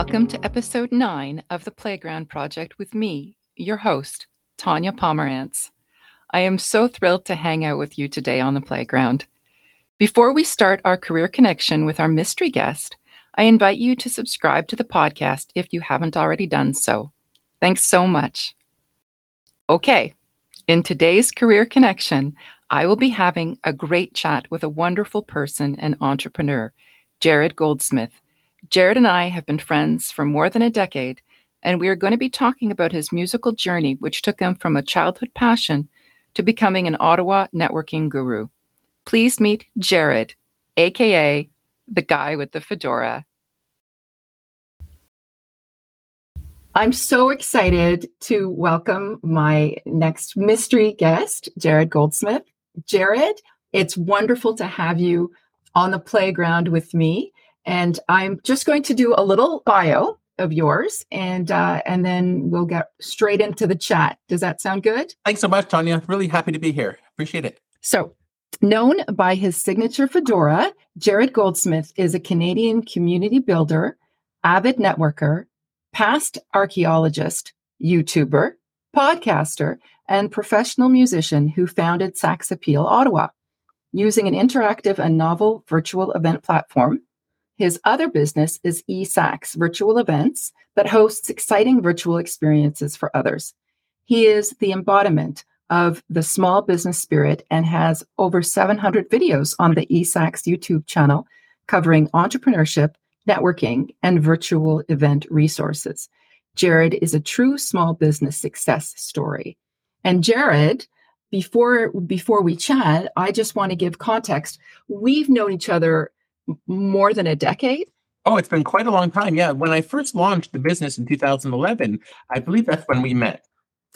Welcome to episode nine of the Playground Project with me, your host, Tanya Pomerantz. I am so thrilled to hang out with you today on the playground. Before we start our career connection with our mystery guest, I invite you to subscribe to the podcast if you haven't already done so. Thanks so much. Okay, in today's career connection, I will be having a great chat with a wonderful person and entrepreneur, Jarrod Goldsmith. Jarrod and I have been friends for more than a decade, and we are going to be talking about his musical journey, which took him from a childhood passion to becoming an Ottawa networking guru. Please meet Jarrod, aka the guy with the fedora. I'm so excited to welcome my next mystery guest, Jarrod Goldsmith. Jarrod, it's wonderful to have you on the playground with me. And I'm just going to do a little bio of yours and uh, and then we'll get straight into the chat. Does that sound good? Thanks so much, Tanya. Really happy to be here. Appreciate it. So, known by his signature fedora, Jarrod Goldsmith is a Canadian community builder, avid networker, past archaeologist, YouTuber, podcaster, and professional musician who founded Sax Appeal Ottawa using an interactive and novel virtual event platform his other business is eSax Virtual Events that hosts exciting virtual experiences for others. He is the embodiment of the small business spirit and has over 700 videos on the eSax YouTube channel covering entrepreneurship, networking, and virtual event resources. Jarrod is a true small business success story. And Jarrod, before before we chat, I just want to give context. We've known each other more than a decade? Oh, it's been quite a long time. Yeah. When I first launched the business in 2011, I believe that's when we met.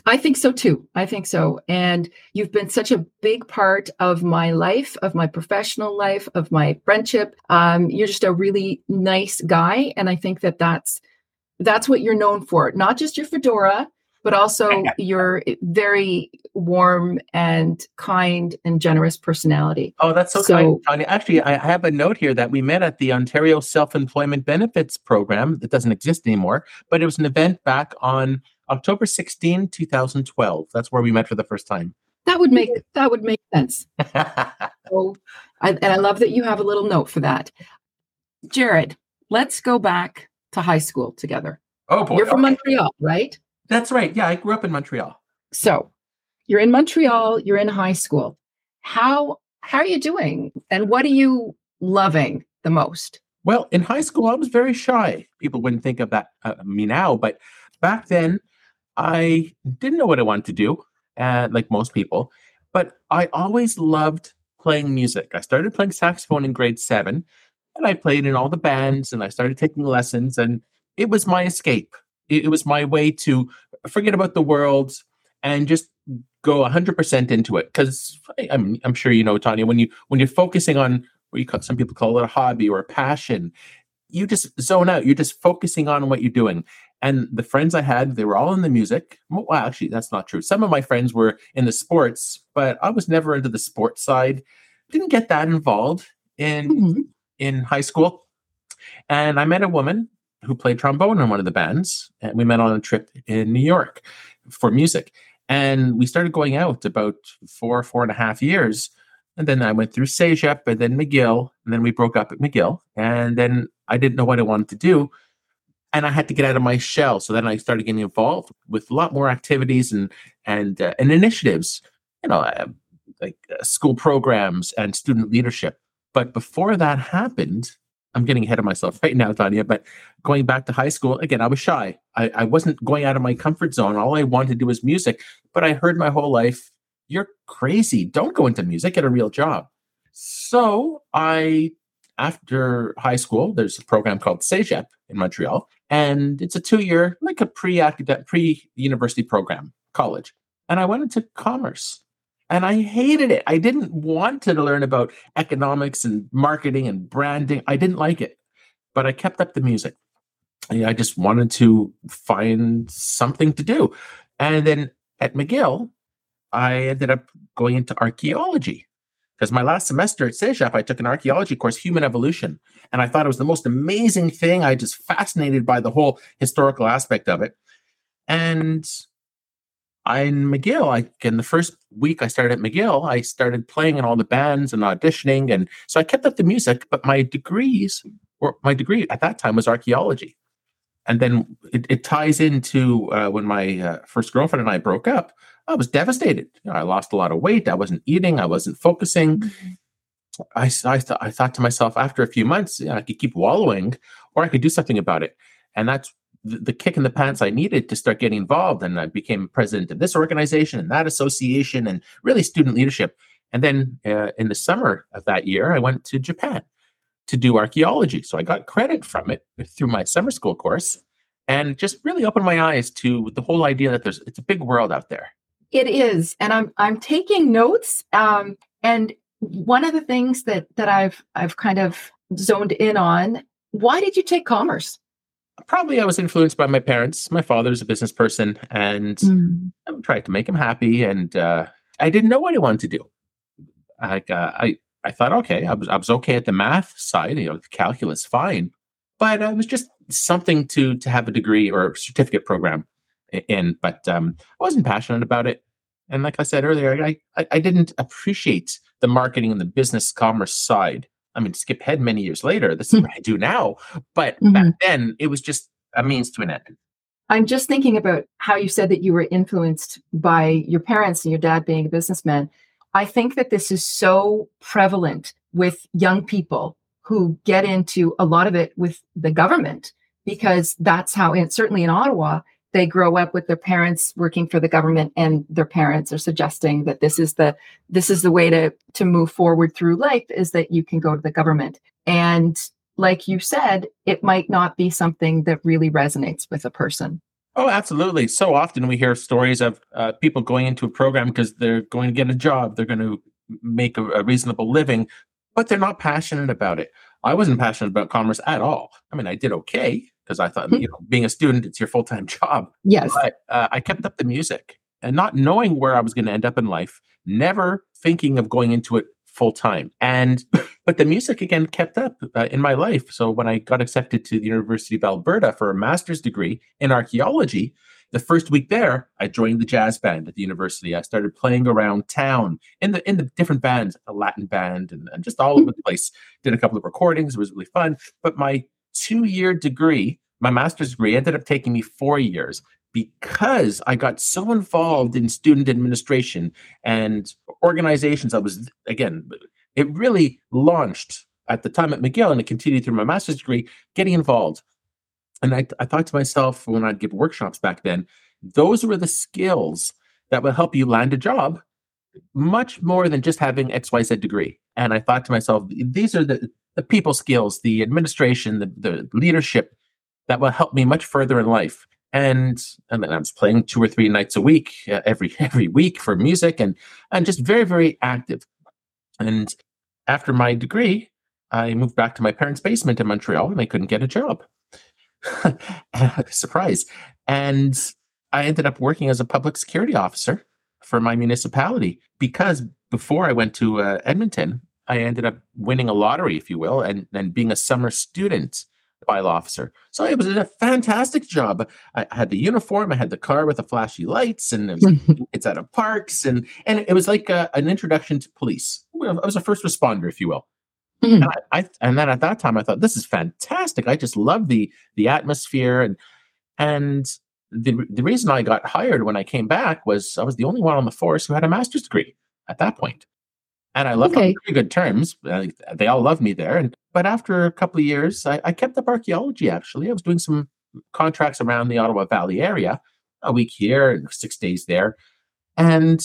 I think so too. I think so. And you've been such a big part of my life, of my professional life, of my friendship. Um, you're just a really nice guy, and I think that that's that's what you're known for. Not just your fedora, but also your very warm and kind and generous personality. Oh, that's so, so kind. Actually, I have a note here that we met at the Ontario Self Employment Benefits Program that doesn't exist anymore, but it was an event back on October 16, 2012. That's where we met for the first time. That would make that would make sense. so, I, and I love that you have a little note for that. Jarrod, let's go back to high school together. Oh boy, you're from okay. Montreal, right? That's right. Yeah, I grew up in Montreal. So you're in Montreal, you're in high school. How how are you doing? And what are you loving the most? Well, in high school, I was very shy. People wouldn't think of that uh, me now, but back then, I didn't know what I wanted to do, uh, like most people. But I always loved playing music. I started playing saxophone in grade seven, and I played in all the bands, and I started taking lessons, and it was my escape it, it was my way to forget about the world and just go 100% into it. Because I'm, I'm sure you know tanya when you when you're focusing on what you call, some people call it a hobby or a passion you just zone out. You're just focusing on what you're doing. And the friends i had they were all in the music. Well actually that's not true. Some of my friends were in the sports but i was never into the sports side. Didn't get that involved in mm-hmm. in high school. And i met a woman who played trombone in one of the bands, and we met on a trip in New York for music. And we started going out about four, four and a half years. And then I went through CEGEP and then McGill, and then we broke up at McGill. And then I didn't know what I wanted to do. And I had to get out of my shell. So then I started getting involved with a lot more activities and and uh, and initiatives, you know, uh, like uh, school programs and student leadership. But before that happened, I'm getting ahead of myself right now, Tanya, but going back to high school, again, I was shy. I, I wasn't going out of my comfort zone. All I wanted to do was music. But I heard my whole life, you're crazy. Don't go into music, get a real job. So I, after high school, there's a program called CEGEP in Montreal, and it's a two year, like a pre pre university program, college. And I went into commerce and I hated it. I didn't want to learn about economics and marketing and branding. I didn't like it, but I kept up the music. I just wanted to find something to do. And then at McGill, I ended up going into archaeology. because my last semester at CEGEP, I took an archaeology course, Human Evolution, and I thought it was the most amazing thing. I just fascinated by the whole historical aspect of it. And in McGill, I in the first week I started at McGill, I started playing in all the bands and auditioning, and so I kept up the music. But my degrees, or my degree at that time was archaeology, and then it, it ties into uh, when my uh, first girlfriend and I broke up. I was devastated. You know, I lost a lot of weight. I wasn't eating. I wasn't focusing. Mm-hmm. I, I, th- I thought to myself after a few months, you know, I could keep wallowing or I could do something about it. And that's the, the kick in the pants I needed to start getting involved. And I became president of this organization and that association and really student leadership. And then uh, in the summer of that year, I went to Japan to do archaeology. So I got credit from it through my summer school course and just really opened my eyes to the whole idea that there's it's a big world out there it is, and I'm I'm taking notes. Um, and one of the things that that I've I've kind of zoned in on. Why did you take commerce? Probably I was influenced by my parents. My father's a business person, and mm. I tried to make him happy. And uh, I didn't know what I wanted to do. Like uh, I, I thought, okay, I was I was okay at the math side, you know, calculus, fine, but it was just something to to have a degree or a certificate program in. But um, I wasn't passionate about it. And like I said earlier, I, I, I didn't appreciate the marketing and the business commerce side. I mean, skip ahead many years later, this is what I do now. But mm-hmm. back then, it was just a means to an end. I'm just thinking about how you said that you were influenced by your parents and your dad being a businessman. I think that this is so prevalent with young people who get into a lot of it with the government because that's how, and certainly in Ottawa, they grow up with their parents working for the government and their parents are suggesting that this is the this is the way to to move forward through life is that you can go to the government. And like you said it might not be something that really resonates with a person. Oh absolutely. So often we hear stories of uh, people going into a program because they're going to get a job they're going to make a, a reasonable living but they're not passionate about it. I wasn't passionate about commerce at all. I mean i did okay because I thought, you know, being a student, it's your full time job. Yes. But uh, I kept up the music and not knowing where I was going to end up in life, never thinking of going into it full time. And, but the music again kept up uh, in my life. So when I got accepted to the University of Alberta for a master's degree in archaeology, the first week there, I joined the jazz band at the university. I started playing around town in the in the different bands, a Latin band, and, and just all over the place. Did a couple of recordings. It was really fun. But my two year degree. My master's degree ended up taking me four years because I got so involved in student administration and organizations. I was, again, it really launched at the time at McGill and it continued through my master's degree, getting involved. And I, I thought to myself when I'd give workshops back then, those were the skills that would help you land a job much more than just having XYZ degree. And I thought to myself, these are the the people skills, the administration, the, the leadership that will help me much further in life. And and then I was playing two or three nights a week, uh, every every week for music, and and just very very active. And after my degree, I moved back to my parents' basement in Montreal, and I couldn't get a job. Surprise! And I ended up working as a public security officer for my municipality because before I went to uh, Edmonton, I ended up winning a lottery, if you will, and then being a summer student bylaw officer. So it was a fantastic job. I had the uniform, I had the car with the flashy lights, and it was, it's out of parks, and and it was like a, an introduction to police. I was a first responder, if you will. Mm-hmm. And, I, I, and then at that time, I thought this is fantastic. I just love the the atmosphere and and the the reason I got hired when I came back was I was the only one on the force who had a master's degree at that point and I left okay. on pretty good terms. Uh, they all loved me there. And but after a couple of years, I, I, kept up archaeology. Actually, I was doing some contracts around the Ottawa Valley area, a week here and six days there, and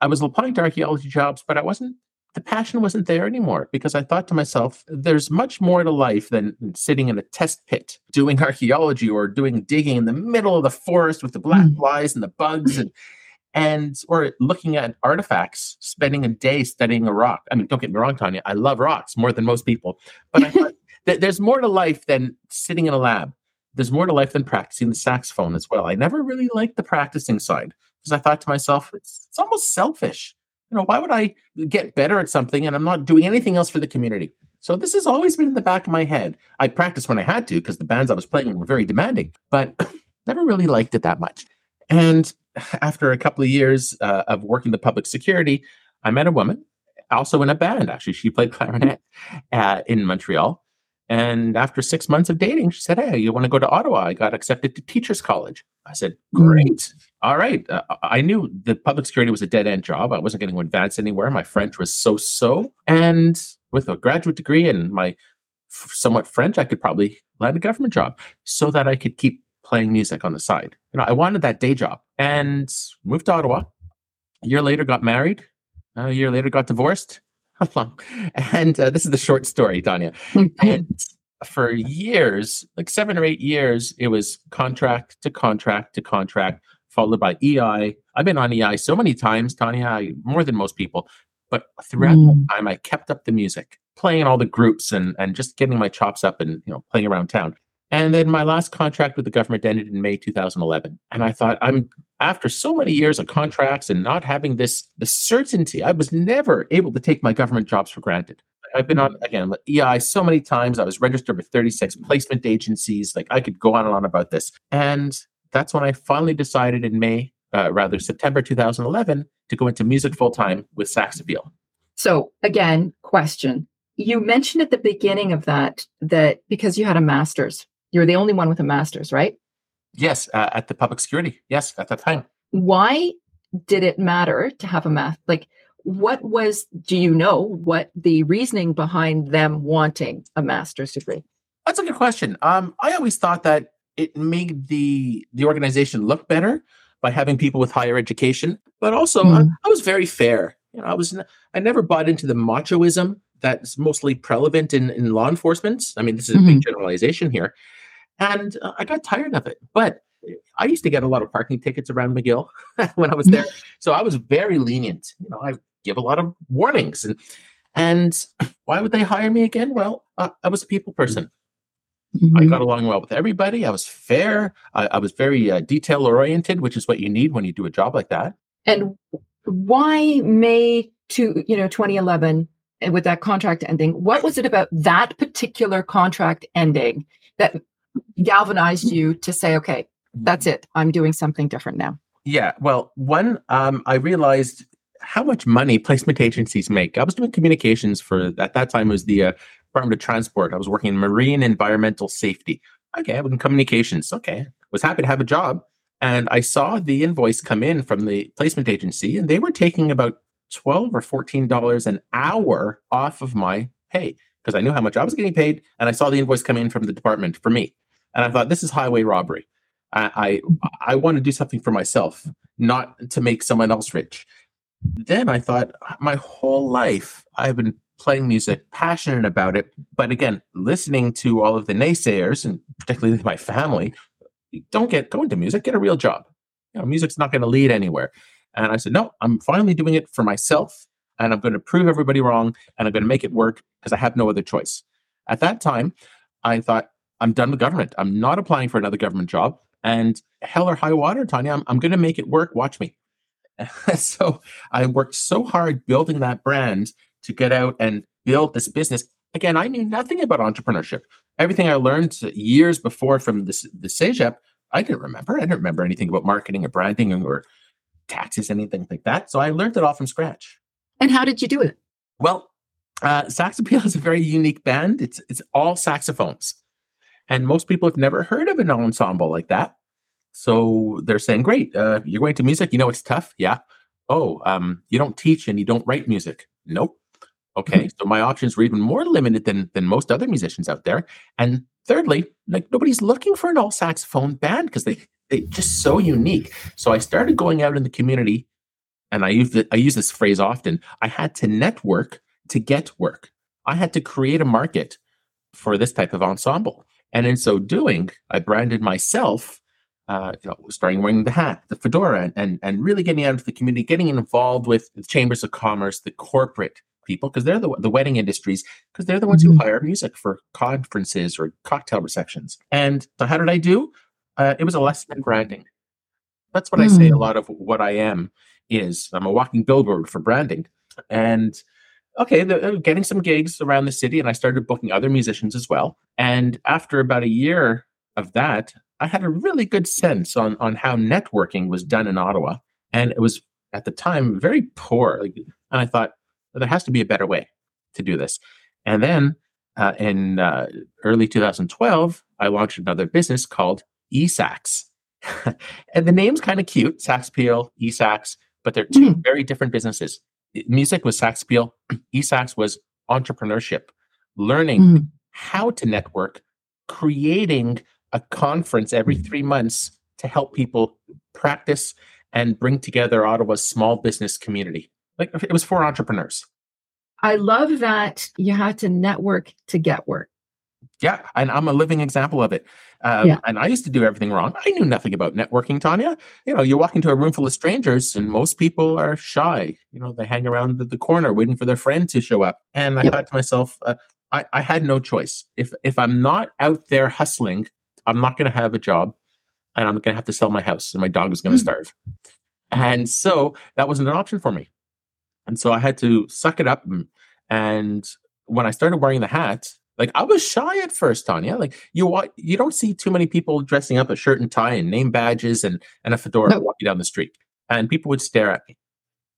I was applying to archaeology jobs, but I wasn't. The passion wasn't there anymore because I thought to myself, there's much more to life than sitting in a test pit doing archaeology or doing digging in the middle of the forest with the black mm. flies and the bugs and and or looking at artifacts, spending a day studying a rock. I mean, don't get me wrong, Tanya, I love rocks more than most people, but I thought that there's more to life than sitting in a lab. There's more to life than practicing the saxophone as well. I never really liked the practicing side because I thought to myself, it's, it's almost selfish You know, why would I get better at something and I'm not doing anything else for the community? So this has always been in the back of my head. I practiced when I had to because the bands I was playing were very demanding, but never really liked it that much. And after a couple of years uh, of working the public security, I met a woman, also in a band. Actually, she played clarinet uh, in Montreal. And after six months of dating, she said, Hey, you want to go to Ottawa? I got accepted to Teachers College. I said, mm. Great. All right. Uh, I knew the public security was a dead end job. I wasn't going to advance anywhere. My French was so so. And with a graduate degree and my f- somewhat French, I could probably land a government job so that I could keep playing music on the side. You know, I wanted that day job and moved to Ottawa. A year later, got married. A year later, got divorced. and uh, this is the short story, Tanya. and for years, like seven or eight years, it was contract to contract to contract, followed by EI. I've been on EI so many times, Tanya, more than most people. But throughout mm. that time, I kept up the music, playing all the groups and and just getting my chops up and you know playing around town. And then my last contract with the government ended in May 2011. And I thought, I'm after so many years of contracts and not having this the certainty, I was never able to take my government jobs for granted. I've been on again EI so many times. I was registered with 36 placement agencies. Like I could go on and on about this. And that's when I finally decided in May, uh, rather September 2011, to go into music full time with Sax Appeal. So again, question. You mentioned at the beginning of that that because you had a master's you're the only one with a master's, right? Yes, uh, at the public security. Yes, at that time. Why did it matter to have a math? Like, what was, do you know what the reasoning behind them wanting a master's degree? That's a good question. Um, I always thought that it made the the organization look better by having people with higher education, but also mm. I, I, was very fair. You know, I was I never bought into the machoism that's mostly prevalent in, in law enforcement. I mean, this is a mm-hmm. big generalization here. And uh, I got tired of it. But I used to get a lot of parking tickets around McGill when I was there. so I was very lenient. You know, I give a lot of warnings. And and why would they hire me again? Well, uh, I was a people person. Mm-hmm. I got along well with everybody. I was fair. I, I was very uh, detail oriented, which is what you need when you do a job like that. And why May to you know 2011 with that contract ending? What was it about that particular contract ending that galvanized you to say, okay, that's it. I'm doing something different now? Yeah. Well, one, um, I realized how much money placement agencies make. I was doing communications for at that time was the uh, Department of Transport. I was working in marine environmental safety. Okay, I was in communications. Okay, was happy to have a job, and I saw the invoice come in from the placement agency, and they were taking about twelve or fourteen dollars an hour off of my pay because I knew how much I was getting paid, and I saw the invoice come in from the department for me. And I thought, this is highway robbery. I, I, I want to do something for myself, not to make someone else rich. Then I thought, my whole life I've been playing music, passionate about it, but again, listening to all of the naysayers and particularly my family, don't get go into music, get a real job. You know, music's not going to lead anywhere. And I said, no, I'm finally doing it for myself, and I'm going to prove everybody wrong, and I'm going to make it work because I have no other choice. At that time, I thought I'm done with government. I'm not applying for another government job. And hell or high water, Tanya, I'm, I'm going to make it work. Watch me. so I worked so hard building that brand to get out and build this business. Again, I knew nothing about entrepreneurship. Everything I learned years before from the, the CEGEP, I didn't remember. I didn't remember anything about marketing or branding or taxes, anything like that. So I learned it all from scratch. And how did you do it? Well, uh, Sax Appeal is a very unique band. It's it's all saxophones. And most people have never heard of an ensemble like that. So they're saying, great, uh, you're going to music. You know, it's tough. Yeah. Oh, um, you don't teach and you don't write music. Nope. Okay. Mm-hmm. So my options were even more limited than, than most other musicians out there. And thirdly, like nobody's looking for an all saxophone band because they, they just so unique. So I started going out in the community and I use, the, I use this phrase often. I had to network to get work. I had to create a market for this type of ensemble. And in so doing, I branded myself, uh, you know, starting wearing the hat, the fedora, and, and really getting out into the community, getting involved with the chambers of commerce, the corporate people, because they're the, the wedding industries, because they're the ones mm-hmm. who hire music for conferences or cocktail receptions. And so, how did I do? Uh, it was a lesson in branding. That's what mm-hmm. I say a mm. lot of what I am is. I'm a walking billboard for branding. And okay, the, getting some gigs around the city, and I started booking other musicians as well. And after about a year of that, I had a really good sense on on how networking was done in Ottawa, and it was at the time very poor. Like, and I thought well, there has to be a better way to do this. And then uh, in uh, early 2012, I launched another business called eSax. and the name's kind of cute, Sax Appeal, eSax, but they're two mm. very different businesses. Music was Sax Appeal, eSax was entrepreneurship, learning mm. how to network, creating a conference every hmm. three months to help people practice and bring together Ottawa's small business community. Like it was for entrepreneurs. I love that you had to network to get work. Yeah, and I'm a living example of it. Um, yeah. And I used to do everything wrong. I knew nothing about networking, Tanya. You know, you walk into a room full of strangers, and most people are shy. You know, they hang around the, the corner waiting for their friend to show up. And I yep. thought to myself, uh, I, I had no choice. If if I'm not out there hustling, I'm not going to have a job, and I'm going to have to sell my house, and my dog is going to mm. starve. And so that wasn't an option for me. And so I had to suck it up. And when I started wearing the hat, like I was shy at first, Tanya. Like you you don't see too many people dressing up a shirt and tie and name badges and and a fedora no. walking down the street, and people would stare at me,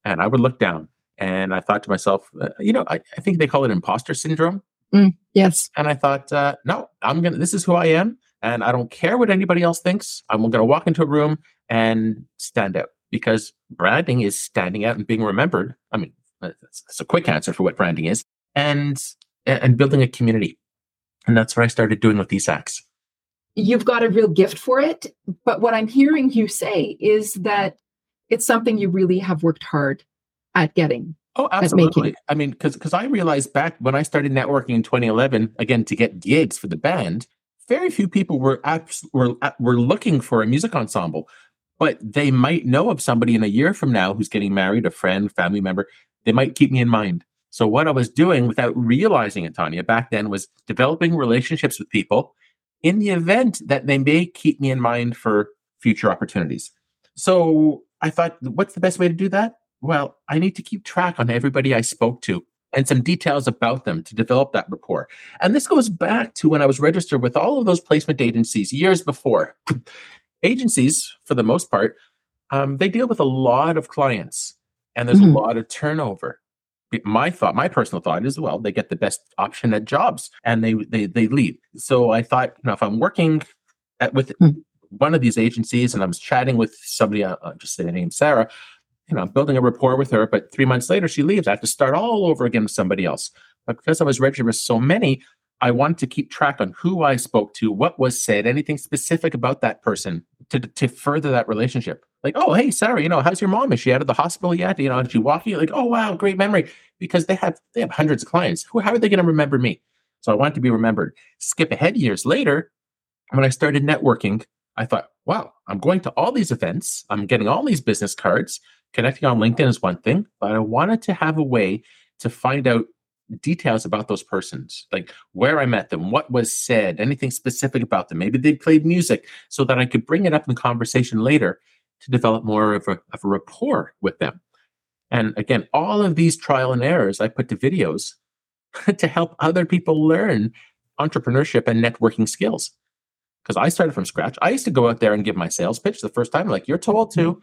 and I would look down, and I thought to myself, uh, you know, I, I, think they call it imposter syndrome. Mm, yes. And I thought, uh, no, I'm gonna. This is who I am, and I don't care what anybody else thinks. I'm gonna walk into a room and stand out because branding is standing out and being remembered. I mean, that's a quick answer for what branding is, and and building a community. And that's what I started doing with eSax. You've got a real gift for it, but what I'm hearing you say is that it's something you really have worked hard at getting. Oh, absolutely. I mean, because because I realized back when I started networking in 2011, again to get gigs for the band, very few people were abs- were uh, were looking for a music ensemble but they might know of somebody in a year from now who's getting married, a friend, family member. They might keep me in mind. So what I was doing without realizing it, Tanya, back then was developing relationships with people in the event that they may keep me in mind for future opportunities. So I thought, what's the best way to do that? Well, I need to keep track on everybody I spoke to and some details about them to develop that rapport. And this goes back to when I was registered with all of those placement agencies years before agencies, for the most part, um, they deal with a lot of clients and there's mm-hmm. a lot of turnover. My thought, my personal thought is, well, they get the best option at jobs and they they they leave. So I thought, you know, if I'm working at, with mm-hmm. one of these agencies and I'm chatting with somebody, uh, uh, just say the name Sarah, you know, I'm building a rapport with her, but three months later she leaves. I have to start all over again with somebody else. But because I was registered with so many, I wanted to keep track on who I spoke to, what was said, anything specific about that person to, to further that relationship. Like, oh, hey, Sarah, you know, how's your mom? Is she out of the hospital yet? You know, did she walk you? Like, oh, wow, great memory. Because they have they have hundreds of clients. Who, how are they going to remember me? So I want to be remembered. Skip ahead years later, when I started networking, I thought, wow, I'm going to all these events. I'm getting all these business cards. Connecting on LinkedIn is one thing, but I wanted to have a way to find out details about those persons, like where I met them, what was said, anything specific about them. Maybe they played music so that I could bring it up in conversation later to develop more of a, of a rapport with them. And again, all of these trial and errors I put to videos to help other people learn entrepreneurship and networking skills. Because I started from scratch. I used to go out there and give my sales pitch the first time, like you're told to.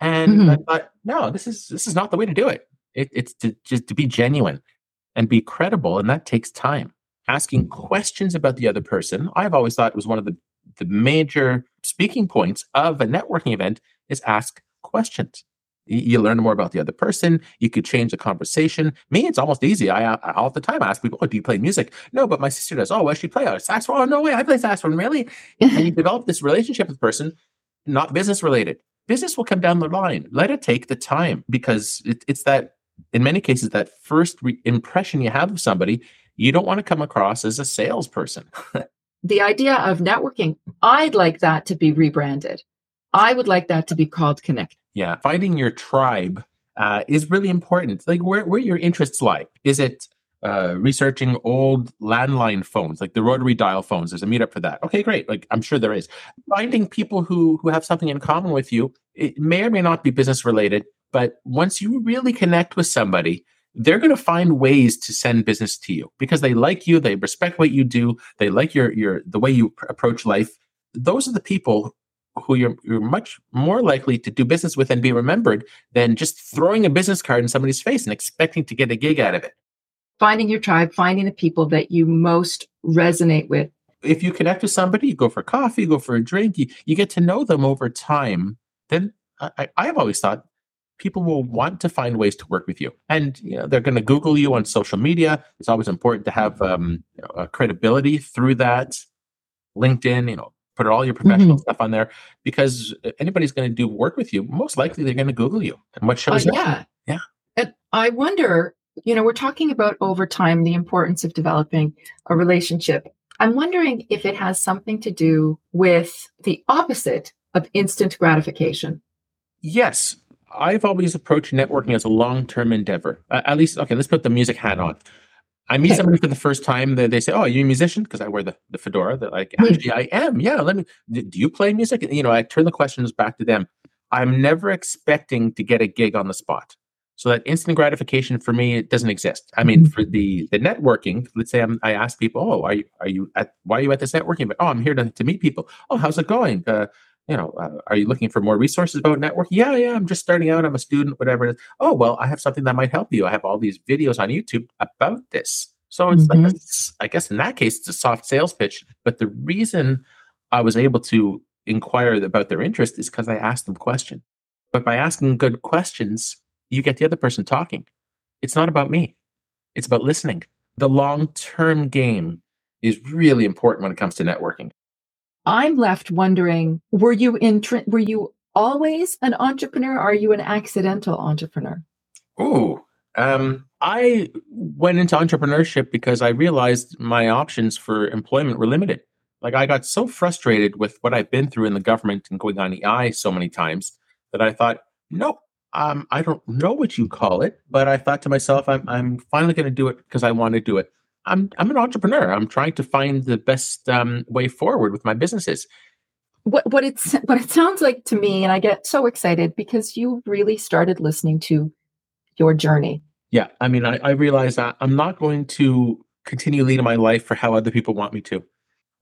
And mm-hmm. I thought, no, this is this is not the way to do it. it it's to just to be genuine and be credible. And that takes time. Asking mm-hmm. questions about the other person, I've always thought it was one of the, the major speaking points of a networking event is ask questions. You learn more about the other person. You could change the conversation. Me, it's almost easy. I, I all the time ask people, "Oh, do you play music?" No, but my sister does. Oh, what she play? Oh, saxophone? Oh, no way, I play saxophone. Really? and you develop this relationship with the person, not business related. Business will come down the line. Let it take the time because it, it's that in many cases, that first re- impression you have of somebody, you don't want to come across as a salesperson. the idea of networking, I'd like that to be rebranded. I would like that to be called Connect. Yeah, finding your tribe uh, is really important. Like where, where your interests lie. Is it uh, researching old landline phones, like the rotary dial phones? There's a meetup for that. Okay, great. Like I'm sure there is. Finding people who who have something in common with you. It may or may not be business related, But once you really connect with somebody, they're going to find ways to send business to you because they like you, they respect what you do, they like your your the way you pr- approach life. Those are the people who you're, you're much more likely to do business with and be remembered than just throwing a business card in somebody's face and expecting to get a gig out of it. Finding your tribe, finding the people that you most resonate with. If you connect with somebody, you go for coffee, you go for a drink, you, you get to know them over time, then I, I've always thought people will want to find ways to work with you. And you know, they're going to Google you on social media. It's always important to have um, you know, credibility through that. LinkedIn, you know, put all your professional mm-hmm. stuff on there because anybody's going to do work with you. Most likely, they're going to Google you. And what shows uh, Yeah, yeah. And I wonder. You know, we're talking about over time the importance of developing a relationship. I'm wondering if it has something to do with the opposite of instant gratification. Yes, I've always approached networking as a long term endeavor. Uh, at least, okay, let's put the music hat on. I meet somebody for the first time. They, they say, "Oh, are you a musician?" Because I wear the, the fedora. They're like, "Actually, I am. Yeah, let me. Do you play music?" And, you know, I turn the questions back to them. I'm never expecting to get a gig on the spot. So that instant gratification for me it doesn't exist. I mean, mm-hmm. for the the networking, let's say I'm, i ask people, "Oh, are you are you at why are you at this networking?" But oh, I'm here to, to meet people. Oh, how's it going? Uh, you know, uh, are you looking for more resources about networking? Yeah, yeah, I'm just starting out. I'm a student, whatever it is. Oh, well, I have something that might help you. I have all these videos on YouTube about this. So it's mm-hmm. like, a, I guess in that case, it's a soft sales pitch. But the reason I was able to inquire about their interest is because I asked them questions. But by asking good questions, you get the other person talking. It's not about me. It's about listening. The long term game is really important when it comes to networking. I'm left wondering, were you in, were you always an entrepreneur? Are you an accidental entrepreneur? Oh, um, I went into entrepreneurship because I realized my options for employment were limited. Like I got so frustrated with what I've been through in the government and going on EI so many times that I thought, nope, um, I don't know what you call it, but I thought to myself, I'm, I'm finally going to do it because I want to do it. I'm I'm an entrepreneur. I'm trying to find the best um, way forward with my businesses. What what it's what it sounds like to me, and I get so excited because you really started listening to your journey. Yeah, I mean, I, I realize that I'm not going to continue leading my life for how other people want me to.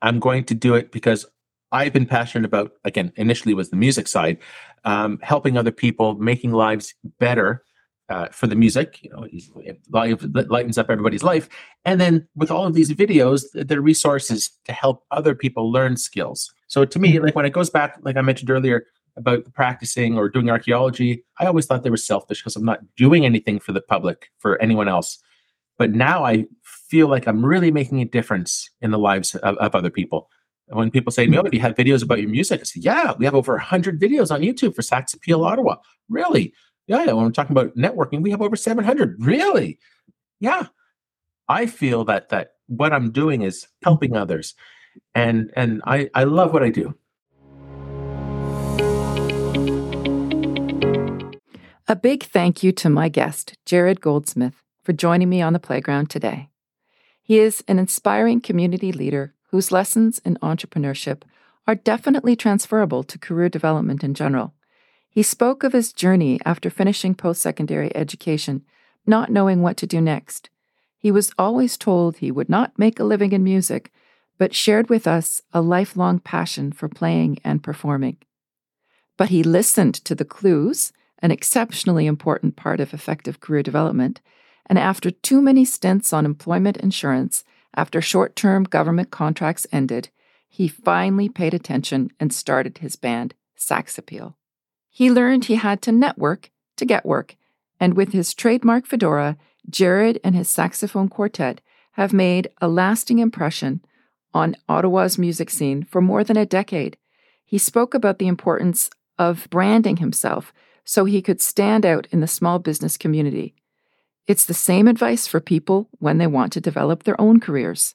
I'm going to do it because I've been passionate about. Again, initially was the music side, um, helping other people, making lives better uh, for the music, you know, it lightens up everybody's life. And then with all of these videos, they're resources to help other people learn skills. So to me, like when it goes back, like I mentioned earlier about practicing or doing archaeology, I always thought they were selfish because I'm not doing anything for the public, for anyone else. But now I feel like I'm really making a difference in the lives of, of other people. when people say to me, Oh, do you have videos about your music? I say, Yeah, we have over 100 videos on YouTube for Sax Appeal Ottawa. Really? Yeah. When we're talking about networking, we have over 700. Really? Yeah. I feel that that what I'm doing is helping others, and and I I love what I do. A big thank you to my guest, Jarrod Goldsmith, for joining me on the playground today. He is an inspiring community leader whose lessons in entrepreneurship are definitely transferable to career development in general. He spoke of his journey after finishing post secondary education, not knowing what to do next. He was always told he would not make a living in music, but shared with us a lifelong passion for playing and performing. But he listened to the clues, an exceptionally important part of effective career development, and after too many stints on employment insurance, after short term government contracts ended, he finally paid attention and started his band, Sax Appeal. He learned he had to network to get work, and with his trademark fedora, Jarrod and his saxophone quartet have made a lasting impression on Ottawa's music scene for more than a decade. He spoke about the importance of branding himself so he could stand out in the small business community. It's the same advice for people when they want to develop their own careers.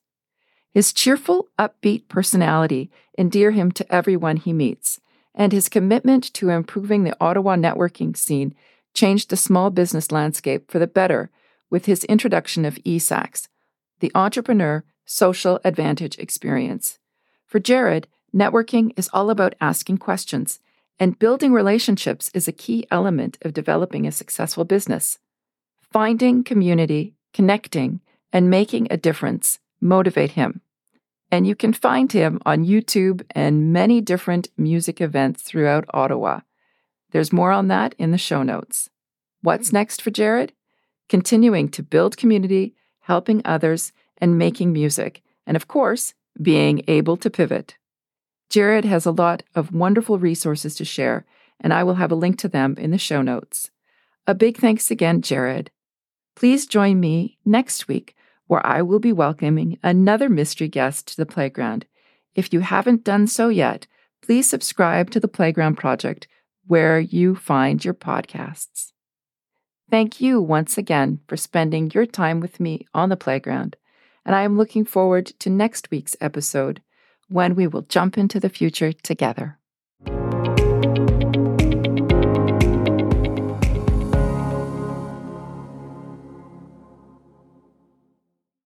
His cheerful, upbeat personality endear him to everyone he meets and his commitment to improving the Ottawa networking scene changed the small business landscape for the better with his introduction of eSax, the Entrepreneur Social Advantage Experience. For Jarrod, networking is all about asking questions And building relationships is a key element of developing a successful business. Finding community, connecting, and making a difference motivate him. And you can find him on YouTube and many different music events throughout Ottawa. There's more on that in the show notes. What's next for Jarrod? Continuing to build community, helping others, and making music. And of course, being able to pivot. Jarrod has a lot of wonderful resources to share, and I will have a link to them in the show notes. A big thanks again, Jarrod. Please join me next week where I will be welcoming another mystery guest to the playground. If you haven't done so yet, please subscribe to the Playground Project where you find your podcasts. Thank you once again for spending your time with me on the playground, and I am looking forward to next week's episode when we will jump into the future together.